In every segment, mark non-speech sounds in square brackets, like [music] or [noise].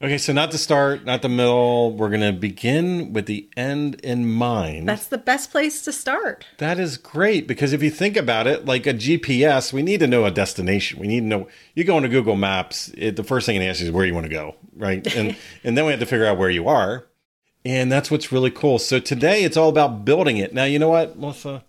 Okay, so not the start, not the middle. We're going to begin with the end in mind. That's the best place to start. That is great because if you think about it, like a GPS, we need to know a destination. We need to know. You go into Google Maps, it, the first thing it asks you is where you want to go, right? [laughs] And and then we have to figure out where you are, and that's what's really cool. So today it's all about building it. Now you know what, Melissa.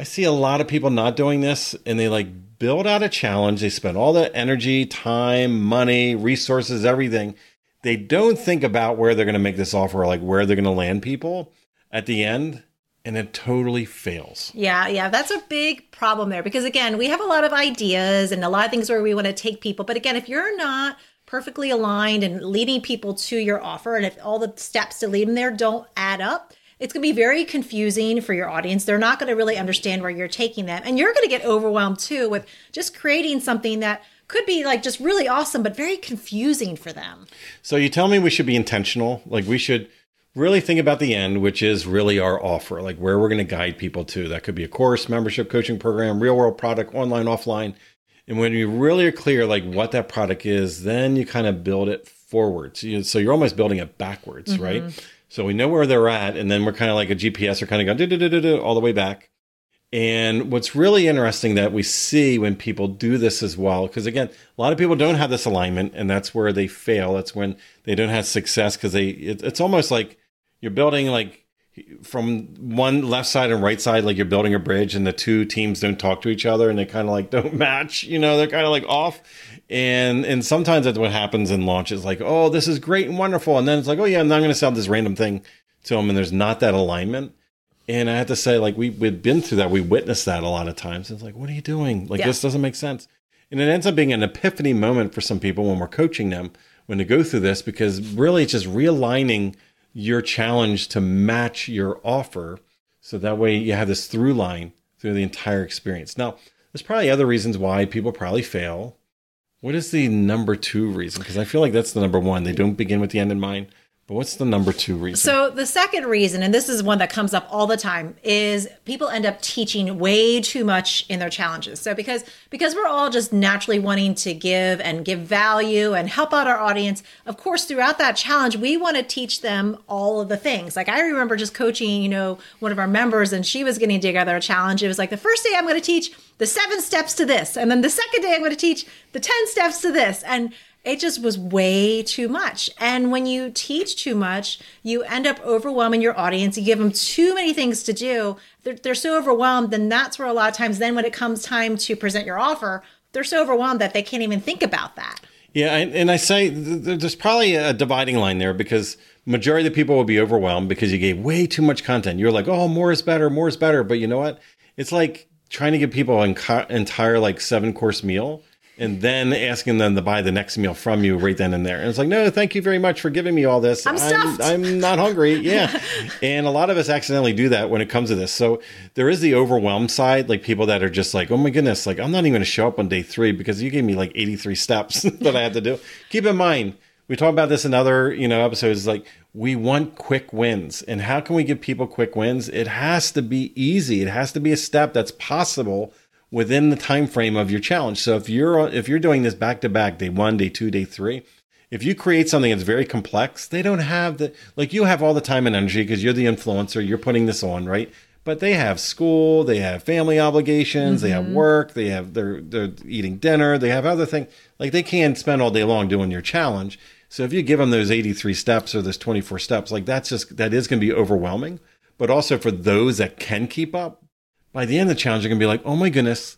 I see a lot of people not doing this, and they like build out a challenge. They spend all the energy, time, money, resources, everything. They don't think about where they're going to make this offer, like where they're going to land people at the end, and it totally fails. Yeah, yeah, that's a big problem there because again, we have a lot of ideas and a lot of things where we want to take people, but again, if you're not perfectly aligned and leading people to your offer, and if all the steps to lead them there don't add up, it's going to be very confusing for your audience. They're not going to really understand where you're taking them. And you're going to get overwhelmed too with just creating something that could be like just really awesome, but very confusing for them. So you tell me we should be intentional. Like we should really think about the end, which is really our offer, like where we're going to guide people to. That could be a course, membership, coaching program, real world product, online, offline. And when you really are clear, like what that product is, then you kind of build it forward. So, you, so you're almost building it backwards, mm-hmm. right? So we know where they're at, and then we're kind of like a GPS, we're kind of going all the way back. And what's really interesting that we see when people do this as well, because again, a lot of people don't have this alignment, and that's where they fail. That's when they don't have success because they. It, it's almost like you're building like from one left side and right side, like you're building a bridge, and the two teams don't talk to each other, and they kind of like don't [laughs] match. You know, they're kind of like off. And and sometimes that's what happens in launches. Like, oh, this is great and wonderful, and then it's like, oh yeah, I'm not going to sell this random thing to them, and there's not that alignment. And I have to say, like we we've been through that, we witnessed that a lot of times. It's like, what are you doing? Like yeah. this doesn't make sense. And it ends up being an epiphany moment for some people when we're coaching them when they go through this, because really it's just realigning your challenge to match your offer, so that way you have this through line through the entire experience. Now, there's probably other reasons why people probably fail what is the number two reason? Because I feel like that's the number one. They don't begin with the end in mind. What's the number two reason? So the second reason, and this is one that comes up all the time, is people end up teaching way too much in their challenges. So because because we're all just naturally wanting to give and give value and help out our audience, of course, throughout that challenge, we want to teach them all of the things. Like I remember just coaching, you know, one of our members, and she was getting together a challenge. It was like the first day I'm going to teach the seven steps to this, and then the second day I'm going to teach the ten steps to this, and it just was way too much. And when you teach too much, you end up overwhelming your audience. You give them too many things to do. They're, they're so overwhelmed. Then that's where a lot of times, then when it comes time to present your offer, they're so overwhelmed that they can't even think about that. Yeah, and I say there's probably a dividing line there because majority of the people will be overwhelmed because you gave way too much content. You're like, oh, more is better, more is better. But you know what? It's like trying to give people an entire like seven course meal and then asking them to buy the next meal from you right then and there. And it's like, no, thank you very much for giving me all this. I'm stuffed. I'm, I'm not hungry. Yeah. [laughs] and a lot of us accidentally do that when it comes to this. So there is the overwhelmed side, like people that are just like, oh my goodness, like I'm not even going to show up on day three because you gave me like 83 steps [laughs] that I had to do. Keep in mind, we talk about this in other, you know, episodes like we want quick wins. And how can we give people quick wins? It has to be easy. It has to be a step that's possible within the time frame of your challenge. So if you're if you're doing this back to back, day one, day two, day three, if you create something that's very complex, they don't have the like you have all the time and energy because you're the influencer, you're putting this on, right? But they have school, they have family obligations, mm-hmm. they have mm-hmm. work, they have they're they're eating dinner, they have other things. Like they can't spend all day long doing your challenge. So if you give them those 83 steps or those 24 steps, like that's just that is going to be overwhelming. But also for those that can keep up, by the end of the challenge, you're going to be like, oh my goodness,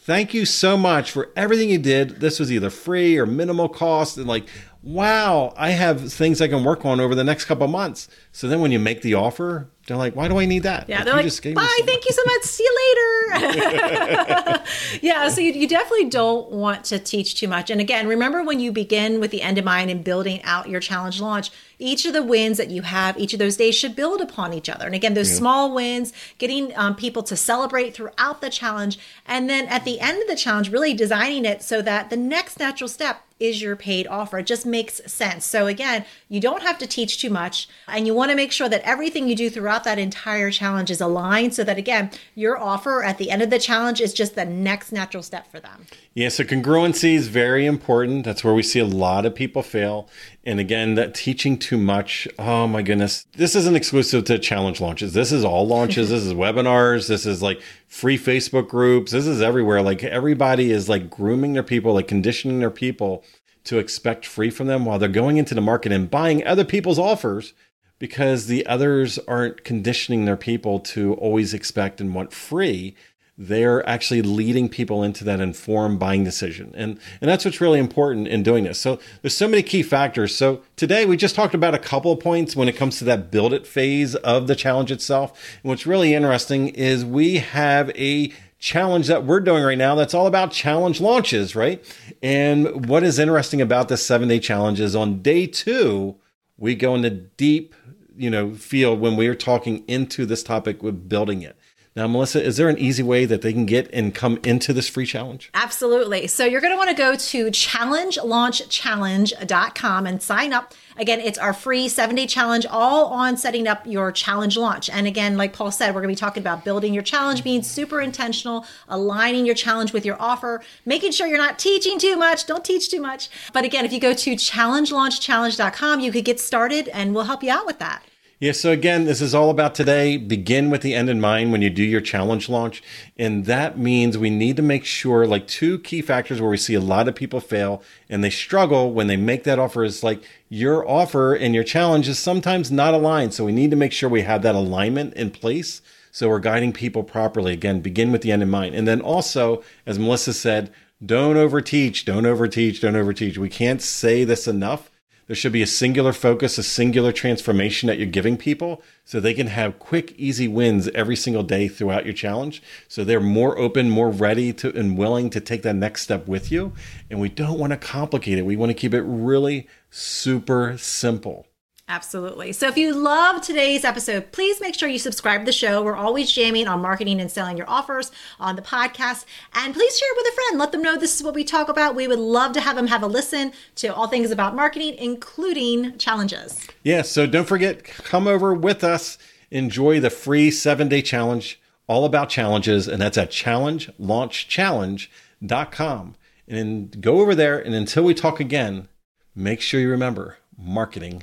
thank you so much for everything you did. This was either free or minimal cost. And like, wow, I have things I can work on over the next couple months. So then when you make the offer, they're like, why do I need that? Yeah, like, they're like, bye, thank you so much. See you later. [laughs] yeah, so you, you, definitely don't want to teach too much. And again, remember when you begin with the end in mind and building out your challenge launch, each of the wins that you have each of those days should build upon each other. And again, those yeah. small wins, getting um, people to celebrate throughout the challenge. And then at the end of the challenge, really designing it so that the next natural step is your paid offer. It just makes sense. So again, you don't have to teach too much and you want to make sure that everything you do throughout that entire challenge is aligned so that again, your offer at the end of the challenge is just the next natural step for them. Yeah, so congruency is very important. That's where we see a lot of people fail. And again, that teaching too much, oh my goodness. This isn't exclusive to challenge launches. This is all launches. this is [laughs] webinars. This is like free Facebook groups. This is everywhere. Like everybody is like grooming their people, like conditioning their people to expect free from them while they're going into the market and buying other people's offers because the others aren't conditioning their people to always expect and want free they're actually leading people into that informed buying decision. And, and that's what's really important in doing this. So there's so many key factors. So today we just talked about a couple of points when it comes to that build it phase of the challenge itself. And what's really interesting is we have a challenge that we're doing right now that's all about challenge launches, right? And what is interesting about this seven day challenge is on day two, we go into deep, you know, field when we are talking into this topic with building it. Now, Melissa, is there an easy way that they can get and come into this free challenge? Absolutely. So you're going to want to go to challengelaunchchallenge.com and sign up. Again, it's our free seven day challenge, all on setting up your challenge launch. And again, like Paul said, we're going to be talking about building your challenge, being super intentional, aligning your challenge with your offer, making sure you're not teaching too much. Don't teach too much. But again, if you go to challengelaunchchallenge.com, you could get started and we'll help you out with that. Yeah, so again, this is all about today. Begin with the end in mind when you do your challenge launch. And that means we need to make sure, like, two key factors where we see a lot of people fail and they struggle when they make that offer is like your offer and your challenge is sometimes not aligned. So we need to make sure we have that alignment in place. So we're guiding people properly. Again, begin with the end in mind. And then also, as Melissa said, don't overteach, don't overteach, don't overteach. We can't say this enough there should be a singular focus, a singular transformation that you're giving people so they can have quick, easy wins every single day throughout your challenge. So they're more open, more ready to and willing to take that next step with you. And we don't want to complicate it. We want to keep it really super simple. Absolutely. So if you love today's episode, please make sure you subscribe to the show. We're always jamming on marketing and selling your offers on the podcast. And please share it with a friend. Let them know this is what we talk about. We would love to have them have a listen to all things about marketing, including challenges. Yeah. So don't forget, come over with us. Enjoy the free seven day challenge, all about challenges. And that's at challengelaunchchallenge.com. And go over there. And until we talk again, make sure you remember marketing